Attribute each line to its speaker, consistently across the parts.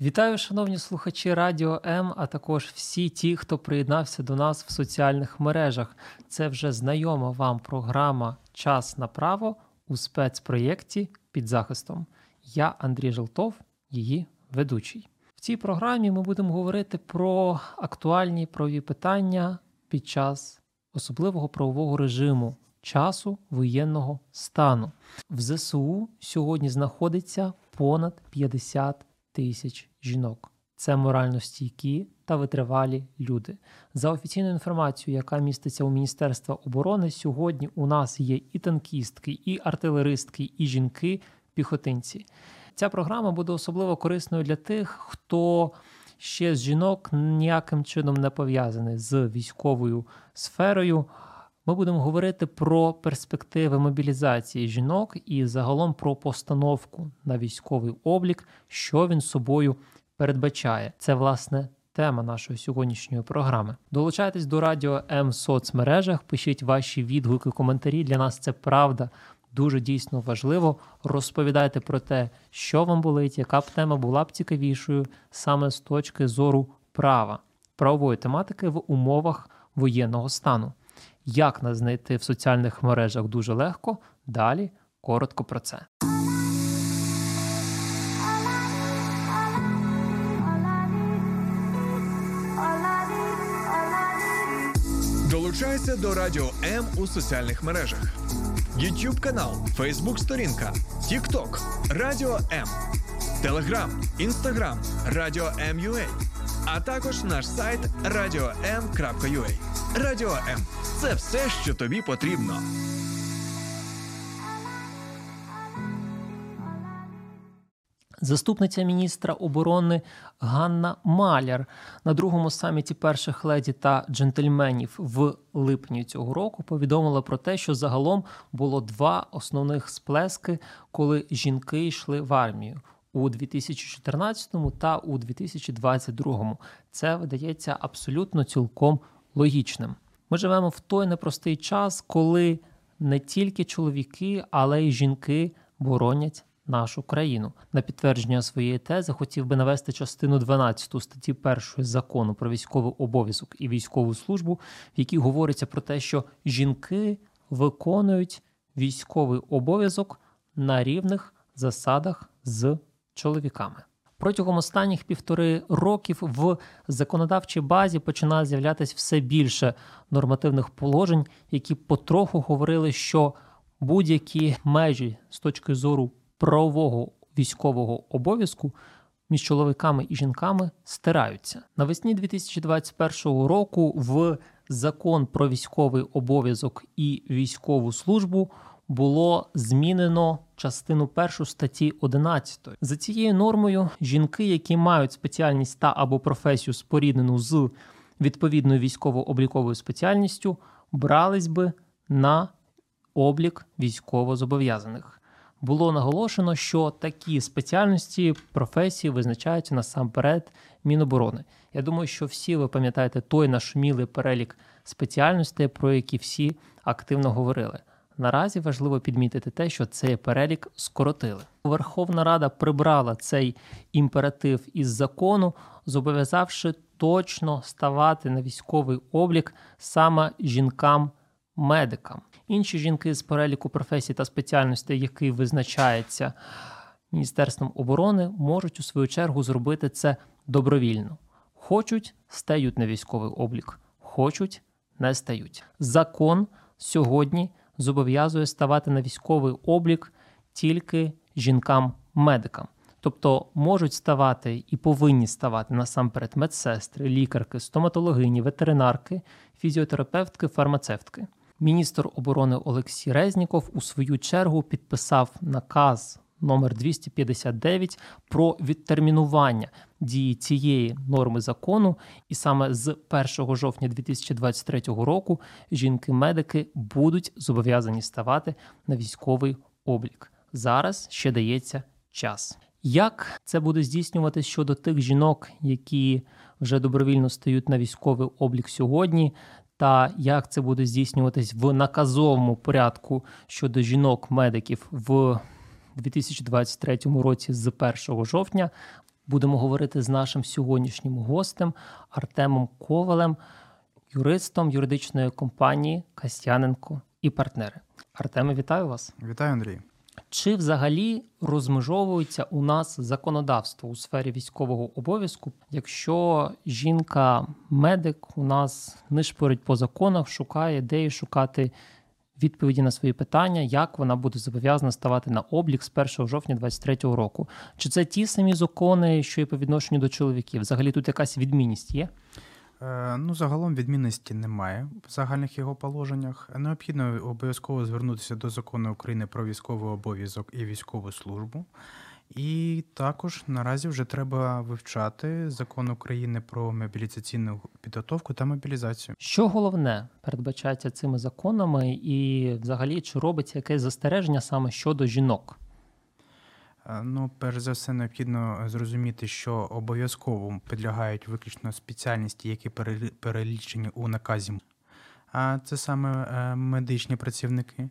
Speaker 1: Вітаю, шановні слухачі Радіо М, а також всі ті, хто приєднався до нас в соціальних мережах. Це вже знайома вам програма Час на право у спецпроєкті під захистом. Я Андрій Желтов, її ведучий. В цій програмі ми будемо говорити про актуальні правові питання під час особливого правового режиму часу воєнного стану. В ЗСУ сьогодні знаходиться понад 50 тисяч жінок. Це морально стійкі та витривалі люди. За офіційною інформацією, яка міститься у Міністерства оборони, сьогодні у нас є і танкістки, і артилеристки, і жінки-піхотинці. Ця програма буде особливо корисною для тих, хто ще з жінок ніяким чином не пов'язаний з військовою сферою. Ми будемо говорити про перспективи мобілізації жінок і загалом про постановку на військовий облік, що він собою передбачає. Це власне тема нашої сьогоднішньої програми. Долучайтесь до радіо М в соцмережах, пишіть ваші відгуки, коментарі. Для нас це правда. Дуже дійсно важливо. Розповідайте про те, що вам болить, яка б тема була б цікавішою саме з точки зору права, правової тематики в умовах воєнного стану. Як нас знайти в соціальних мережах дуже легко. Далі коротко про це.
Speaker 2: Долучайся до Радіо М у соціальних мережах: YouTube канал, Facebook сторінка, TikTok, Радіо М, Telegram, Instagram, Радіо М.Ua, а також наш сайт radio.m.ua. Радіо М це все, що тобі потрібно.
Speaker 1: Заступниця міністра оборони Ганна Маляр на другому саміті перших леді та джентльменів в липні цього року повідомила про те, що загалом було два основних сплески, коли жінки йшли в армію у 2014 та у 2022. Це видається абсолютно цілком логічним. Ми живемо в той непростий час, коли не тільки чоловіки, але й жінки боронять нашу країну. На підтвердження своєї тези хотів би навести частину 12 статті 1 закону про військовий обов'язок і військову службу, в якій говориться про те, що жінки виконують військовий обов'язок на рівних засадах з чоловіками. Протягом останніх півтори років в законодавчій базі починає з'являтися все більше нормативних положень, які потроху говорили, що будь-які межі з точки зору правового військового обов'язку між чоловіками і жінками стираються. Навесні 2021 року в закон про військовий обов'язок і військову службу було змінено частину першу статті 11. За цією нормою жінки, які мають спеціальність та або професію споріднену з відповідною військово-обліковою спеціальністю, брались би на облік військовозобов'язаних. Було наголошено, що такі спеціальності професії визначаються насамперед Міноборони. Я думаю, що всі ви пам'ятаєте той наш мілий перелік спеціальностей, про які всі активно говорили. Наразі важливо підмітити те, що цей перелік скоротили. Верховна Рада прибрала цей імператив із закону, зобов'язавши точно ставати на військовий облік саме жінкам-медикам. Інші жінки з переліку професій та спеціальностей, який визначається Міністерством оборони, можуть у свою чергу зробити це добровільно. Хочуть, стають на військовий облік, хочуть, не стають. Закон сьогодні зобов'язує ставати на військовий облік тільки жінкам-медикам. Тобто можуть ставати і повинні ставати насамперед медсестри, лікарки, стоматологині, ветеринарки, фізіотерапевтки, фармацевтки. Міністр оборони Олексій Резніков у свою чергу підписав наказ номер 259 про відтермінування дії цієї норми закону, і саме з 1 жовтня 2023 року жінки-медики будуть зобов'язані ставати на військовий облік. Зараз ще дається час. Як це буде здійснюватись щодо тих жінок, які вже добровільно стають на військовий облік сьогодні, та як це буде здійснюватись в наказовому порядку щодо жінок-медиків в 2023 році з 1 жовтня, будемо говорити з нашим сьогоднішнім гостем Артемом Ковалем, юристом юридичної компанії Кастяненко і партнери. Артеме, вітаю вас!
Speaker 3: Вітаю, Андрій.
Speaker 1: Чи взагалі розмежовується у нас законодавство у сфері військового обов'язку, якщо жінка-медик у нас нишпорить по законах, шукає де їй шукати відповіді на свої питання, як вона буде зобов'язана ставати на облік з 1 жовтня 2023 року? Чи це ті самі закони, що і по відношенню до чоловіків? Взагалі тут якась відмінність є?
Speaker 3: Е, ну, загалом відмінності немає в загальних його положеннях. Необхідно обов'язково звернутися до закону України про військовий обов'язок і військову службу. І також наразі вже треба вивчати закон України про мобілізаційну підготовку та мобілізацію.
Speaker 1: Що головне передбачається цими законами, і взагалі чи робиться якесь застереження саме щодо жінок?
Speaker 3: Е, Ну, перш за все, необхідно зрозуміти, що обов'язково підлягають виключно спеціальності, які перелічені у наказі. А це саме е, медичні працівники.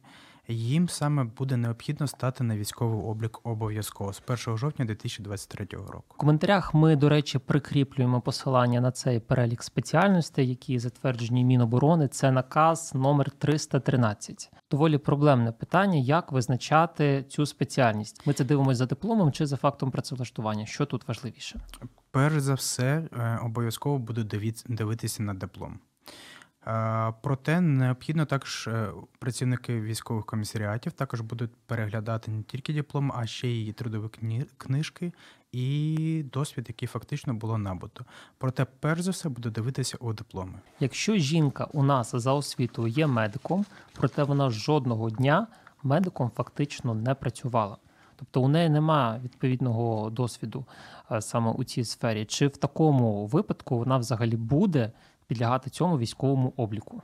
Speaker 3: Їм саме буде необхідно стати на військовий облік обов'язково з 1 жовтня 2023 року.
Speaker 1: В коментарях ми, до речі, прикріплюємо посилання на цей перелік спеціальностей, які затверджені Міноборони. Це наказ номер 313. Доволі проблемне питання, як визначати цю спеціальність. Ми це дивимося за дипломом чи за фактом працевлаштування. Що тут важливіше?
Speaker 3: Перш за все, е, обов'язково буду дивитися на диплом. Проте необхідно також е, працівники військових комісаріатів також будуть переглядати не тільки диплом, а ще й трудові книжки і досвід, який фактично було набуто. Проте, перш за все, буду дивитися у дипломи.
Speaker 1: Якщо жінка у нас за освітою є медиком, проте вона жодного дня медиком фактично не працювала. Тобто у неї немає відповідного досвіду е, саме у цій сфері. Чи в такому випадку вона взагалі буде підлягати цьому військовому обліку?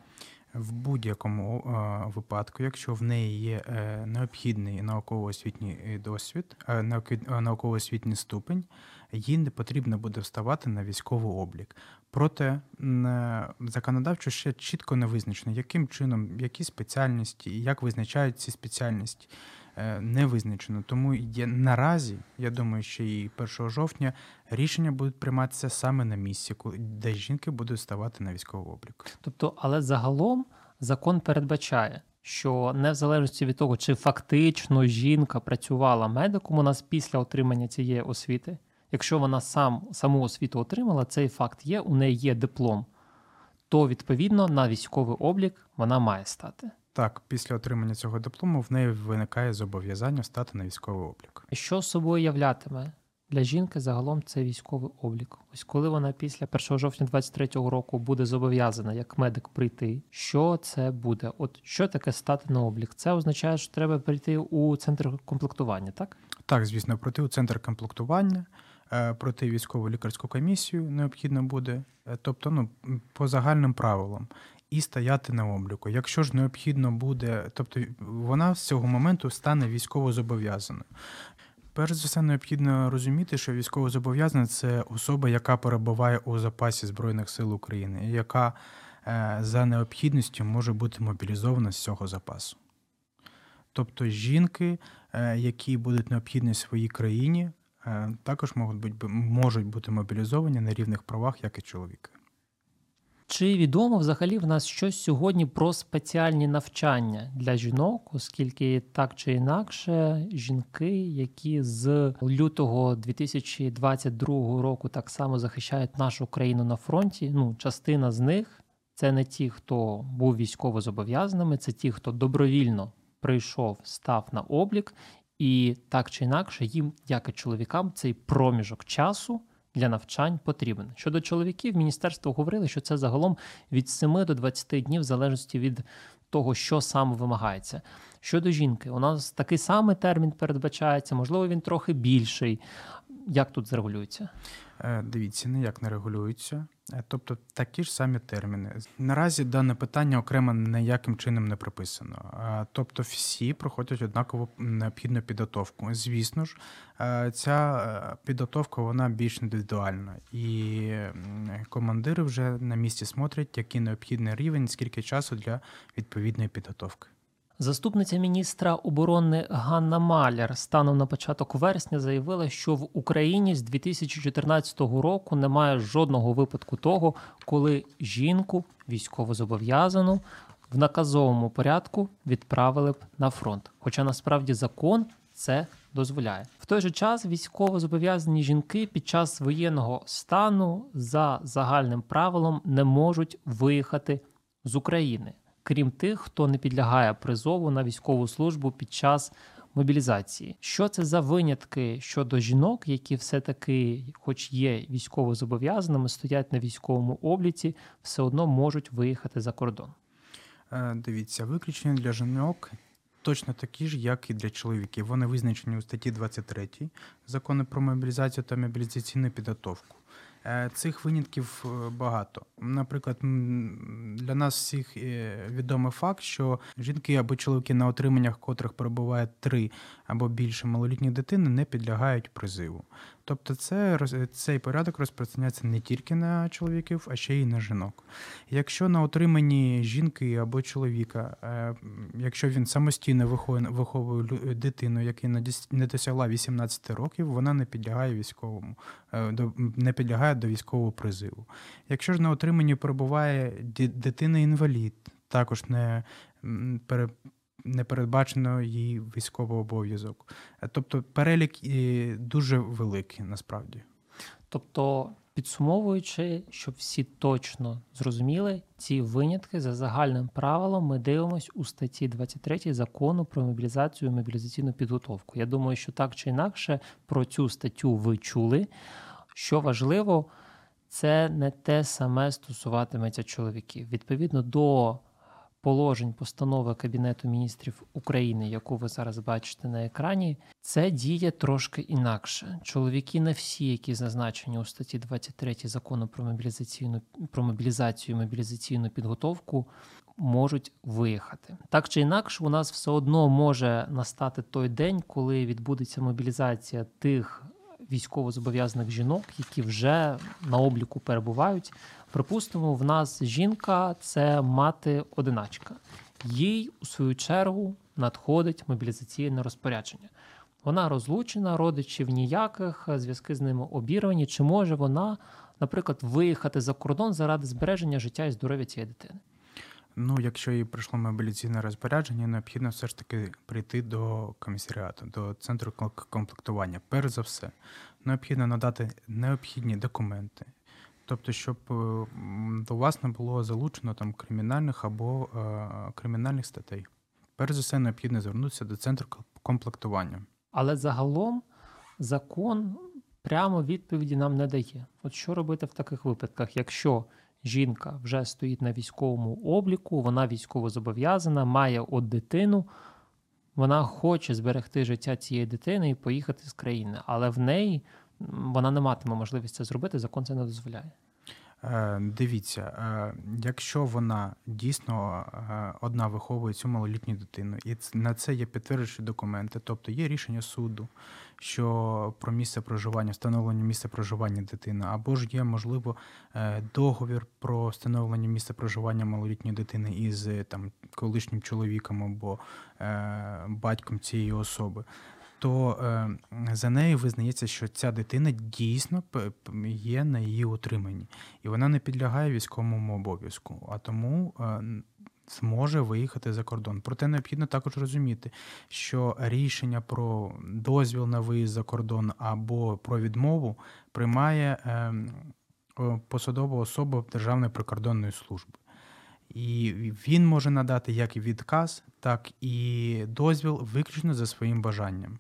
Speaker 3: В будь-якому е, випадку, якщо в неї є е, необхідний науково-освітній е, досвід, е, е, науково-освітній ступень, їй не потрібно буде вставати на військовий облік. Проте е, законодавчо ще чітко не визначено, яким чином, які спеціальності, як визначають ці спеціальності. Е, Не визначено. Тому є наразі, я думаю, що і 1 жовтня рішення будуть прийматися саме на місці, де жінки будуть ставати на військовий облік.
Speaker 1: Тобто, але загалом закон передбачає, що не в залежності від того, чи фактично жінка працювала медиком у нас після отримання цієї освіти, якщо вона сам саму освіту отримала, цей факт є, у неї є диплом, то відповідно на військовий облік вона має стати.
Speaker 3: Так, після отримання цього диплому в неї виникає зобов'язання стати на військовий облік.
Speaker 1: Що собою являтиме для жінки загалом цей військовий облік? Ось коли вона після 1 жовтня 2023 року буде зобов'язана як медик прийти, що це буде? От що таке стати на облік? Це означає, що треба прийти у центр комплектування, так?
Speaker 3: Так, звісно, пройти у центр комплектування, е, пройти військову лікарську комісію необхідно буде, е, тобто ну, по загальним правилам, і стояти на обліку. Якщо ж необхідно буде, тобто вона з цього моменту стане військово зобов'язаною. Перш за все, необхідно розуміти, що військовозобов'язаний – це особа, яка перебуває у запасі Збройних сил України, яка е, за необхідністю може бути мобілізована з цього запасу. Тобто жінки, е, які будуть необхідні своїй країні, е, також можуть бути, можуть бути мобілізовані на рівних правах, як і чоловіки.
Speaker 1: Чи відомо взагалі в нас щось сьогодні про спеціальні навчання для жінок, оскільки так чи інакше жінки, які з лютого 2022 року так само захищають нашу країну на фронті, ну частина з них це не ті, хто був військово зобов'язаними, це ті, хто добровільно прийшов, став на облік, і так чи інакше їм, як і чоловікам, цей проміжок часу для навчань потрібен. Щодо чоловіків, міністерство говорили, що це загалом від 7 до 20 днів, в залежності від того, що саме вимагається. Щодо жінки, у нас такий самий термін передбачається, можливо, він трохи більший. Як тут зарегулюється?
Speaker 3: Е, дивіться, ніяк не регулюється. Е, тобто такі ж самі терміни. Наразі дане питання окремо ніяким чином не прописано. Е, тобто всі проходять однаково необхідну підготовку. Звісно ж, ця підготовка вона більш індивідуальна, і командири вже на місці смотрять, який необхідний рівень, скільки часу для відповідної підготовки.
Speaker 1: Заступниця міністра оборони Ганна Маляр станом на початок вересня заявила, що в Україні з 2014 року немає жодного випадку того, коли жінку військовозобов'язану в наказовому порядку відправили б на фронт. Хоча насправді закон це дозволяє. В той же час військовозобов'язані жінки під час воєнного стану за загальним правилом не можуть виїхати з України крім тих, хто не підлягає призову на військову службу під час мобілізації. Що це за винятки щодо жінок, які все-таки, хоч є військово зобов'язаними, стоять на військовому обліці, все одно можуть виїхати за кордон?
Speaker 3: Е, дивіться, виключення для жінок. Точно такі ж, як і для чоловіків. Вони визначені у статті 23 закону про мобілізацію та мобілізаційну підготовку. Е, цих винятків е, багато. Наприклад, для нас всіх е, відомий факт, що жінки або чоловіки на отриманнях, котрих перебуває три або більше малолітніх дитини, не підлягають призиву. Тобто, це цей порядок розпространяється не тільки на чоловіків, а ще й на жінок. Якщо на отриманні жінки або чоловіка, якщо він самостійно виховує дитину, яка не досягла 18 років, вона не підлягає військовому, не підлягає до військового призиву. Якщо ж на отриманні перебуває дитина-інвалід, також не не передбачено її військовий обов'язок. Тобто перелік дуже великий насправді.
Speaker 1: Тобто, підсумовуючи, щоб всі точно зрозуміли, ці винятки за загальним правилом ми дивимося у статті 23 закону про мобілізацію і мобілізаційну підготовку. Я думаю, що так чи інакше про цю статтю ви чули. Що важливо, це не те саме стосуватиметься чоловіків. Відповідно до положень постанови Кабінету міністрів України, яку ви зараз бачите на екрані, це діє трошки інакше. Чоловіки не всі, які зазначені у статті 23 закону про мобілізаційну про мобілізацію мобілізаційну підготовку. Можуть виїхати так чи інакше, у нас все одно може настати той день, коли відбудеться мобілізація тих військовозобов'язаних жінок, які вже на обліку перебувають. Припустимо, в нас жінка це мати-одиначка. Їй, у свою чергу, надходить мобілізаційне розпорядження. Вона розлучена, родичів ніяких, зв'язки з ними обірвані. Чи може вона, наприклад, виїхати за кордон заради збереження життя і здоров'я цієї дитини?
Speaker 3: Ну, якщо їй прийшло мобілізаційне розпорядження, необхідно все ж таки прийти до комісаріату, до центру комплектування. Перш за все, необхідно надати необхідні документи, тобто, щоб до вас не було залучено там кримінальних або е, кримінальних статей. Перш за все, необхідно звернутися до центру комплектування.
Speaker 1: Але загалом закон прямо відповіді нам не дає. От що робити в таких випадках, якщо жінка вже стоїть на військовому обліку, вона військово зобов'язана, має от дитину. Вона хоче зберегти життя цієї дитини і поїхати з країни, але в неї вона не матиме можливість це зробити. Закон це не дозволяє.
Speaker 3: Е, дивіться, е, якщо вона дійсно е, одна виховує цю малолітню дитину, і на це є підтверджуючі документи, тобто є рішення суду, що про місце проживання, встановлення місця проживання дитини, або ж є можливо договір про встановлення місця проживання малолітньої дитини із там колишнім чоловіком або батьком цієї особи то е, за нею визнається, що ця дитина дійсно є на її утриманні, і вона не підлягає військовому обов'язку, а тому е, зможе виїхати за кордон. Проте необхідно також розуміти, що рішення про дозвіл на виїзд за кордон або про відмову приймає е, посадова особа Державної прикордонної служби. І він може надати як відказ, так і дозвіл виключно за своїм бажанням.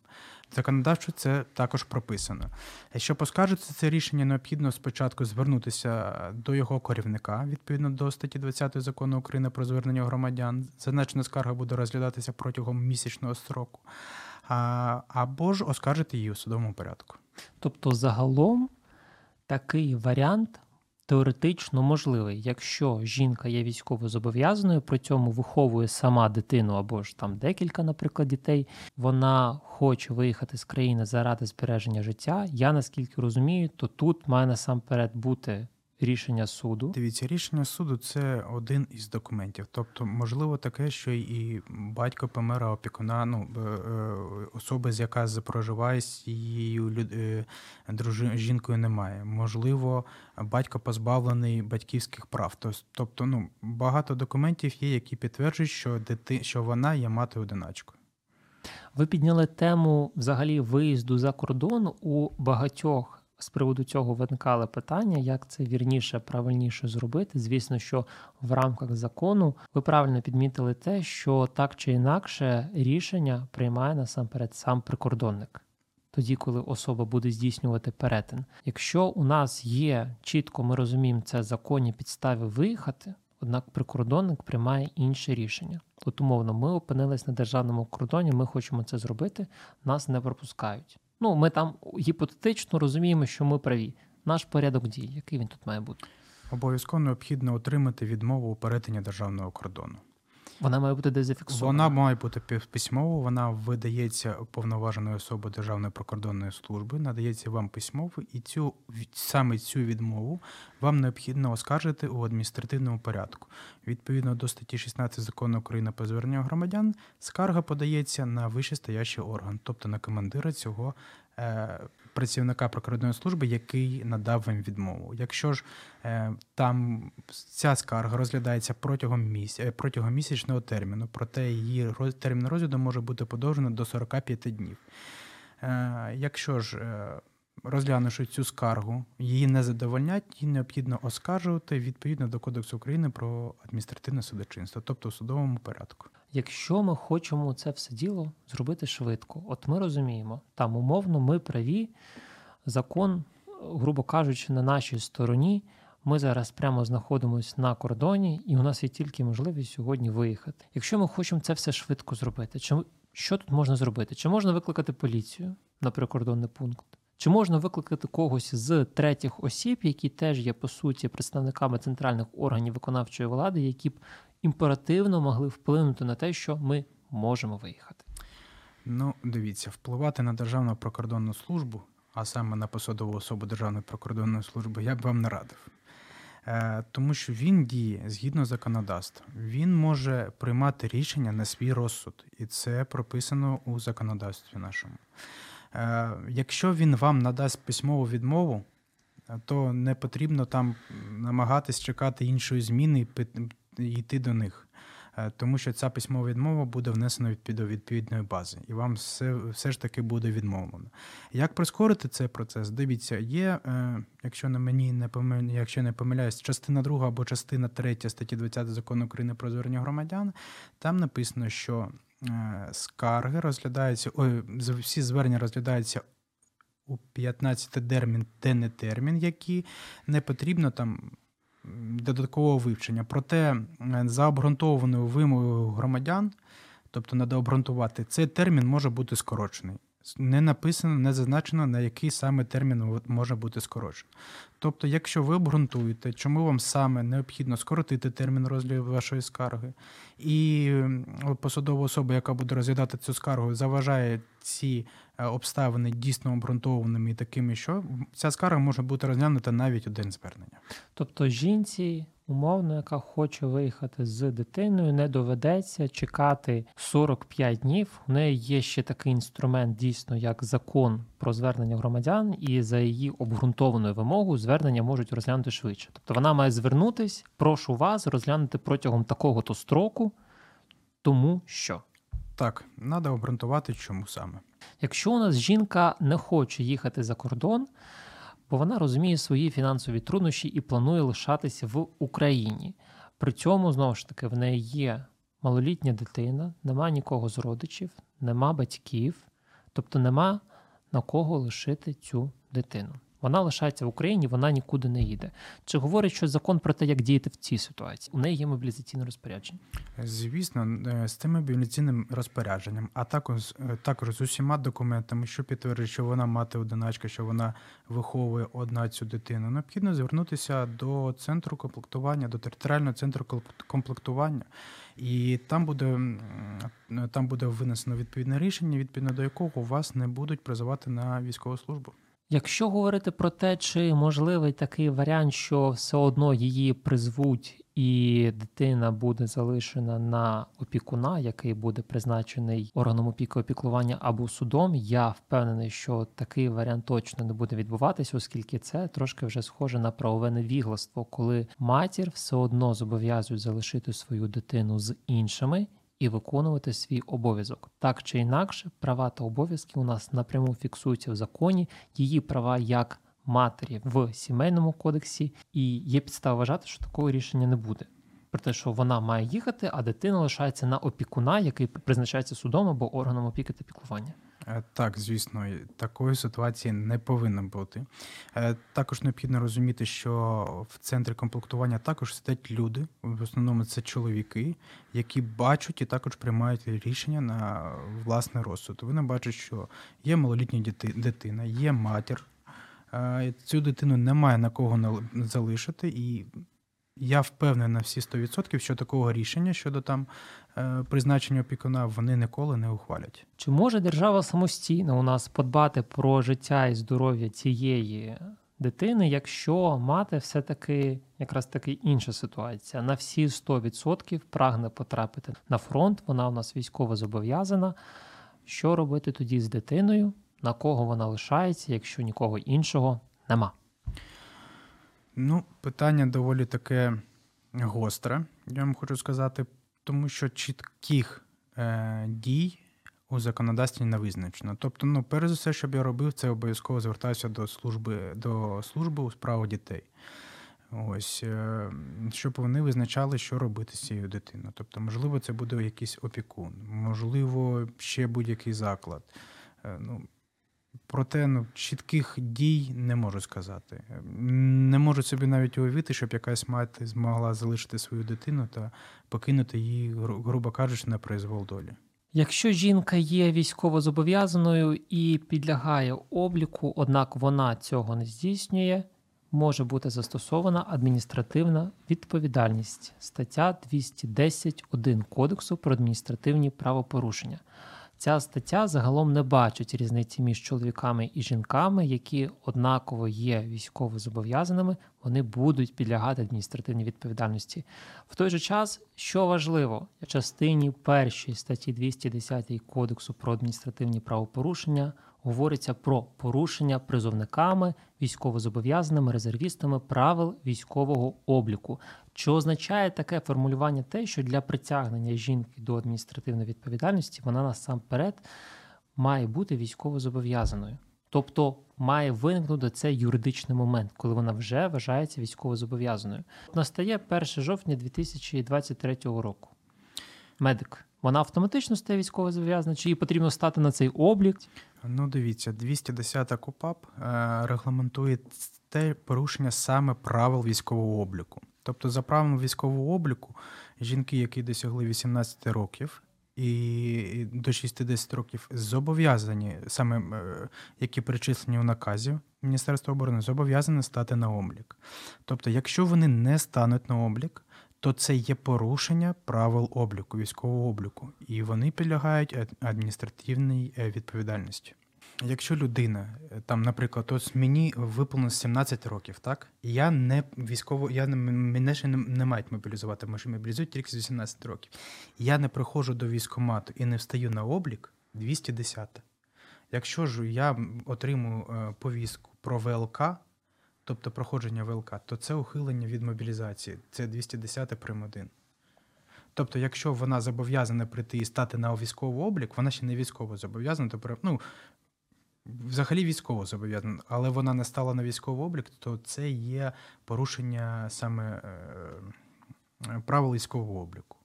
Speaker 3: законодавчо це також прописано. Якщо поскаржиться це рішення, необхідно спочатку звернутися до його керівника відповідно до статті 20 закону України про звернення громадян. Зазначена скарга буде розглядатися протягом місячного строку, або ж оскаржити її у судовому порядку.
Speaker 1: Тобто, загалом такий варіант теоретично можливий, якщо жінка є військово зобов'язаною, при цьому виховує сама дитину або ж там декілька, наприклад, дітей, вона хоче виїхати з країни заради збереження життя. Я наскільки розумію, то тут має насамперед бути рішення суду.
Speaker 3: Дивіться, рішення суду це один із документів. Тобто, можливо, таке, що і батько помера опікуна, ну е, особи, з яка проживає з люд- е, жінкою, немає. Можливо, батько позбавлений батьківських прав. Тобто, ну багато документів є, які підтверджують, що дити, що вона є мати одиначкою.
Speaker 1: Ви підняли тему взагалі виїзду за кордон у багатьох. З приводу цього виникали питання, як це вірніше, правильніше зробити. Звісно, що в рамках закону ви правильно підмітили те, що так чи інакше рішення приймає насамперед сам прикордонник. Тоді, коли особа буде здійснювати перетин. Якщо у нас є чітко, ми розуміємо, це законні підстави виїхати, однак прикордонник приймає інше рішення. От умовно, ми опинились на державному кордоні, ми хочемо це зробити, нас не пропускають. Ну, ми там гіпотетично розуміємо, що ми праві. Наш порядок дій, який він тут має бути?
Speaker 3: Обов'язково необхідно отримати відмову у перетині державного кордону.
Speaker 1: Вона має бути зафіксована.
Speaker 3: Вона має бути письмово, вона видається уповноваженою особою Державної прикордонної служби, надається вам письмово, і цю саме цю відмову вам необхідно оскаржити у адміністративному порядку. Відповідно до статті 16 закону України про звернення громадян, скарга подається на вищестоящий орган, тобто на командира цього е, працівника прикордонної служби, який надав вам відмову. Якщо ж е, там ця скарга розглядається протягом місяця протягом місячного терміну, проте її термін розгляду може бути подовжено до 45 днів. Е, Якщо ж е, розглянувши цю скаргу, її не задовольнять, її необхідно оскаржувати відповідно до Кодексу України про адміністративне судочинство, тобто в судовому порядку.
Speaker 1: Якщо ми хочемо це все діло зробити швидко, от ми розуміємо, там умовно ми праві, закон, грубо кажучи, на нашій стороні. Ми зараз прямо знаходимося на кордоні, і у нас є тільки можливість сьогодні виїхати. Якщо ми хочемо це все швидко зробити, чи що тут можна зробити? Чи можна викликати поліцію на прикордонний пункт? Чи можна викликати когось з третіх осіб, які теж є по суті представниками центральних органів виконавчої влади, які б імперативно могли вплинути на те, що ми можемо виїхати?
Speaker 3: Ну, дивіться, впливати на Державну прикордонну службу, а саме на посадову особу Державної прикордонної служби, я б вам не радив. Е, Тому що він діє згідно законодавства. Він може приймати рішення на свій розсуд, і це прописано у законодавстві нашому. Е, Якщо він вам надасть письмову відмову, е, то не потрібно там намагатись чекати іншої зміни йти до них. Е, Тому що ця письмова відмова буде внесена до відповідної бази, і вам все, все ж таки буде відмовлено. Як прискорити цей процес? Дивіться, є, е, якщо на мені не помиль, якщо не помиляюсь, частина 2 або частина 3 статті 20 закону України про звернення громадян. Там написано, що е, скарги розглядаються, ой, всі звернення розглядаються у 15 термін, денний термін, які не потрібно там додаткового вивчення. Проте е, за обґрунтованою вимогою громадян, тобто треба обґрунтувати, цей термін може бути скорочений. Не написано, не зазначено, на який саме термін може бути скорочений. Тобто, якщо ви обґрунтуєте, чому вам саме необхідно скоротити термін розгляду вашої скарги, і посадова особа, яка буде розглядати цю скаргу, заважає ці обставини дійсно обґрунтованими і такими, що ця скарга може бути розглянута навіть у день звернення.
Speaker 1: Тобто жінці, умовно, яка хоче виїхати з дитиною, не доведеться чекати 45 днів. У неї є ще такий інструмент, дійсно, як закон про звернення громадян, і за її обґрунтованою вимогою звернення можуть розглянути швидше. Тобто вона має звернутись, прошу вас розглянути протягом такого-то строку, тому що.
Speaker 3: Так, треба обґрунтувати, чому саме.
Speaker 1: Якщо у нас жінка не хоче їхати за кордон, бо вона розуміє свої фінансові труднощі і планує лишатися в Україні. При цьому, знову ж таки, в неї є малолітня дитина, нема нікого з родичів, нема батьків, тобто нема на кого лишити цю дитину. Вона лишається в Україні, вона нікуди не їде. Чи говорить щось закон про те, як діяти в цій ситуації? У неї є мобілізаційне розпорядження.
Speaker 3: Звісно, е, з тим мобілізаційним розпорядженням, а також е, також з усіма документами, що підтверджують, що вона мати одиначка, що вона виховує одна цю дитину, необхідно звернутися до центру комплектування, до територіального центру комплектування, і там буде там буде винесено відповідне рішення, відповідно до якого вас не будуть призивати на військову службу.
Speaker 1: Якщо говорити про те, чи можливий такий варіант, що все одно її призвуть, і дитина буде залишена на опікуна, який буде призначений органом опіки опіклування або судом, я впевнений, що такий варіант точно не буде відбуватися, оскільки це трошки вже схоже на правове невігластво, коли матір все одно зобов'язують залишити свою дитину з іншими і виконувати свій обов'язок. Так чи інакше, права та обов'язки у нас напряму фіксуються в законі. Її права як матері в сімейному кодексі, і є підстава вважати, що такого рішення не буде. Про те, що вона має їхати, а дитина лишається на опікуна, який призначається судом або органом опіки та піклування.
Speaker 3: Е, Так, звісно, такої ситуації не повинно бути. Е, Також необхідно розуміти, що в центрі комплектування також сидять люди, в основному це чоловіки, які бачать і також приймають рішення на власний розсуд. Вони бачать, що є малолітня дитина, є матір. Е, Цю дитину немає на кого залишити, і я впевнений на всі 100%, що такого рішення щодо там е, призначення опікуна вони ніколи не ухвалять.
Speaker 1: Чи може держава самостійно у нас подбати про життя і здоров'я цієї дитини, якщо мати все-таки якраз таки інша ситуація? На всі 100% прагне потрапити на фронт, вона у нас військово зобов'язана. Що робити тоді з дитиною? На кого вона лишається, якщо нікого іншого нема?
Speaker 3: Ну, питання доволі таке гостре, я вам хочу сказати, тому що чітких е, дій у законодавстві не визначено. Тобто, ну, перш за все, щоб я робив, це обов'язково звертався до служби, до служби у справах дітей. Ось, е, щоб вони визначали, що робити з цією дитиною. Тобто, можливо, це буде якийсь опікун, можливо, ще будь-який заклад. Е, Ну, Проте ну, чітких дій не можу сказати. Не можу собі навіть уявити, щоб якась мати змогла залишити свою дитину та покинути її, грубо кажучи, на произвол долі.
Speaker 1: Якщо жінка є військовозобов'язаною і підлягає обліку, однак вона цього не здійснює, може бути застосована адміністративна відповідальність. Стаття 210.1 Кодексу про адміністративні правопорушення. Ця стаття загалом не бачить різниці між чоловіками і жінками, які однаково є військовозобов'язаними, вони будуть підлягати адміністративній відповідальності. В той же час, що важливо, частині першій статті 210 Кодексу про адміністративні правопорушення говориться про порушення призовниками, військовозобов'язаними резервістами правил військового обліку. Що означає таке формулювання те, що для притягнення жінки до адміністративної відповідальності вона насамперед має бути військовозобов'язаною. Тобто має виникнути цей юридичний момент, коли вона вже вважається військовозобов'язаною. Настає 1 жовтня 2023 року. Медик. Вона автоматично стає військовозобов'язаною, чи їй потрібно стати на цей облік?
Speaker 3: Ну, дивіться, 210 КУПАП е, регламентує те порушення саме правил військового обліку. Тобто, за правилами військового обліку, жінки, які досягли 18 років і до 60 років, зобов'язані, саме е, які перечислені у наказі Міністерства оборони, зобов'язані стати на облік. Тобто, якщо вони не стануть на облік, то це є порушення правил обліку, військового обліку, і вони підлягають адміністративній е, відповідальності. Якщо людина, е, там, наприклад, ось мені виповнилось 17 років, так? І я не військово, я не мене ще не, не мають мобілізувати, тому що мобілізують тільки з 18 років. Я не приходжу до військкомату і не встаю на облік 210. Якщо ж я отримую е, повістку про ВЛК, тобто проходження ВЛК, то це ухилення від мобілізації. Це 210 прим. 1. Тобто, якщо вона зобов'язана прийти і стати на військовий облік, вона ще не військово зобов'язана, то ну, взагалі військово зобов'язана, але вона не стала на військовий облік, то це є порушення саме е, правил військового обліку.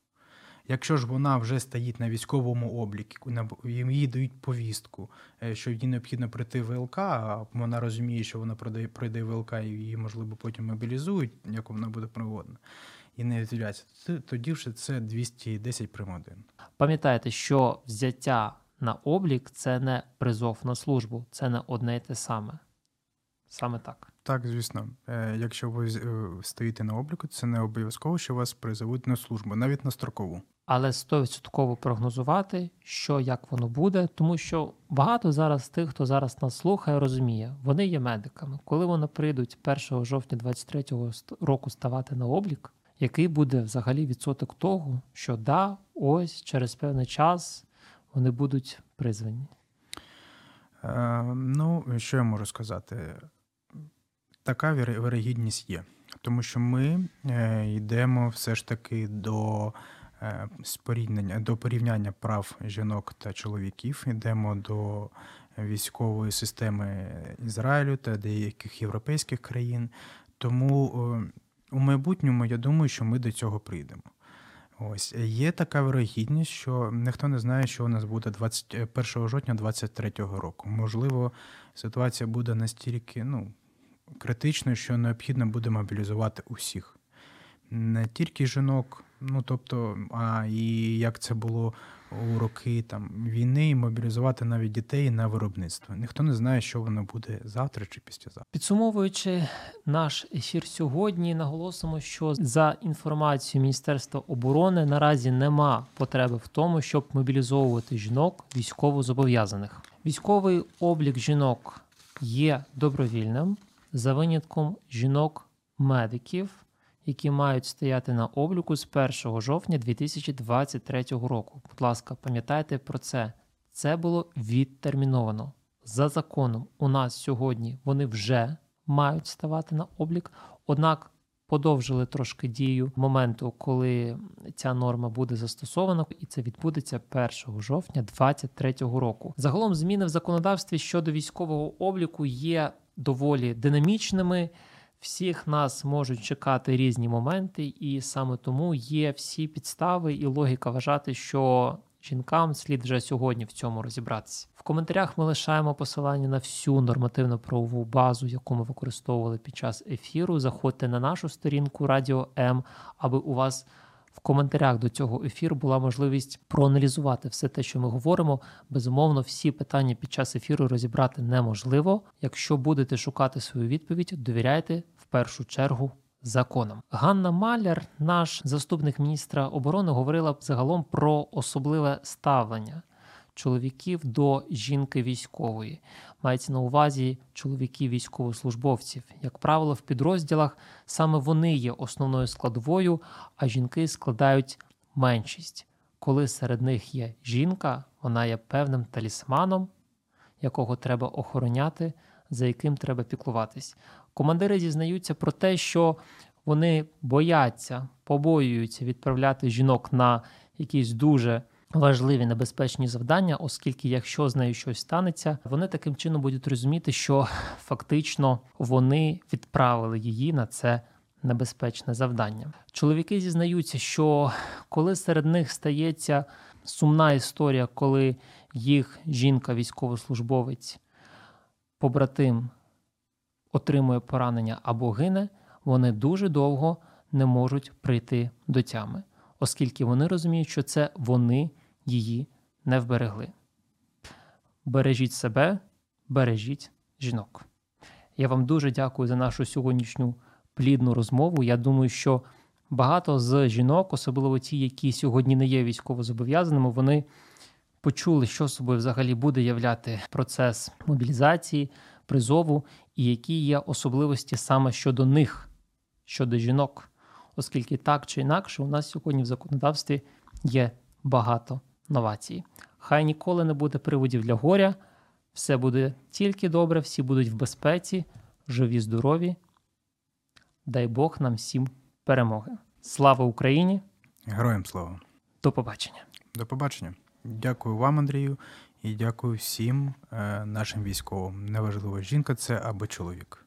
Speaker 3: Якщо ж вона вже стоїть на військовому обліку, їй дають повістку, е, що їй необхідно прийти в ВЛК, а вона розуміє, що вона пройде ВЛК і її, можливо, потім мобілізують, як вона буде проводена, і не відділяється, тоді вже це 210 прим. 1.
Speaker 1: Пам'ятайте, що взяття на облік це не призов на службу, це не одне й те саме. Саме так.
Speaker 3: Так, звісно. Е, якщо ви е, стоїте на обліку, це не обов'язково, що вас призовуть на службу, навіть на строкову.
Speaker 1: Але 100% прогнозувати, що як воно буде, тому що багато зараз тих, хто зараз нас слухає, розуміє, вони є медиками. Коли вони прийдуть 1 жовтня 23-го року ставати на облік, який буде взагалі відсоток того, що да, ось через певний час вони будуть призвані?
Speaker 3: Е, ну, що я можу сказати? Така вірогідність є, тому що ми е, йдемо все ж таки до е, споріднення, до порівняння прав жінок та чоловіків, йдемо до військової системи Ізраїлю та деяких європейських країн. Тому у майбутньому я думаю, що ми до цього прийдемо. Ось є така вирогідність, що ніхто не знає, що у нас буде 21 жовтня 2023 року. Можливо, ситуація буде настільки, ну критичною, що необхідно буде мобілізувати усіх. Не тільки жінок, ну тобто, а і як це було у роки там війни, і мобілізувати навіть дітей на виробництво. Ніхто не знає, що воно буде завтра чи післязавтра.
Speaker 1: Підсумовуючи наш ефір сьогодні, наголосимо, що за інформацією Міністерства оборони наразі нема потреби в тому, щоб мобілізовувати жінок військово зобов'язаних. Військовий облік жінок є добровільним за винятком жінок-медиків, які мають стояти на обліку з 1 жовтня 2023 року. Будь ласка, пам'ятайте про це. Це було відтерміновано. За законом, у нас сьогодні вони вже мають ставати на облік, однак подовжили трошки дію моменту, коли ця норма буде застосована, і це відбудеться 1 жовтня 2023 року. Загалом зміни в законодавстві щодо військового обліку є доволі динамічними. Всіх нас можуть чекати різні моменти, і саме тому є всі підстави і логіка вважати, що жінкам слід вже сьогодні в цьому розібратися. В коментарях ми лишаємо посилання на всю нормативно правову базу, яку ми використовували під час ефіру. Заходьте на нашу сторінку Радіо М, аби у вас в коментарях до цього ефіру була можливість проаналізувати все те, що ми говоримо. Безумовно, всі питання під час ефіру розібрати неможливо. Якщо будете шукати свою відповідь, довіряйте в першу чергу. Законом Ганна Маляр, наш заступник міністра оборони, говорила загалом про особливе ставлення чоловіків до жінки військової. Мається на увазі чоловіків військовослужбовців. Як правило, в підрозділах саме вони є основною складовою, а жінки складають меншість. Коли серед них є жінка, вона є певним талісманом, якого треба охороняти, за яким треба піклуватись. Командири дізнаються про те, що вони бояться, побоюються відправляти жінок на якісь дуже важливі небезпечні завдання, оскільки, якщо з нею щось станеться, вони таким чином будуть розуміти, що фактично вони відправили її на це небезпечне завдання. Чоловіки зізнаються, що коли серед них стається сумна історія, коли їх жінка, військовослужбовець, побратим отримує поранення або гине, вони дуже довго не можуть прийти до тями оскільки вони розуміють, що це вони її не вберегли. Бережіть себе, бережіть жінок. Я вам дуже дякую за нашу сьогоднішню плідну розмову. Я думаю, що багато з жінок, особливо ті, які сьогодні не є військовозобов'язаними, вони почули, що собою взагалі буде являти процес мобілізації, призову, і які є особливості саме щодо них, щодо жінок оскільки так чи інакше у нас сьогодні в законодавстві є багато новацій. Хай ніколи не буде приводів для горя, все буде тільки добре, всі будуть в безпеці, живі, здорові. Дай Бог нам всім перемоги. Слава Україні!
Speaker 3: Героям слава!
Speaker 1: До побачення!
Speaker 3: До побачення. Дякую вам, Андрію, і дякую всім е, нашим військовим. Неважливо, жінка це або чоловік.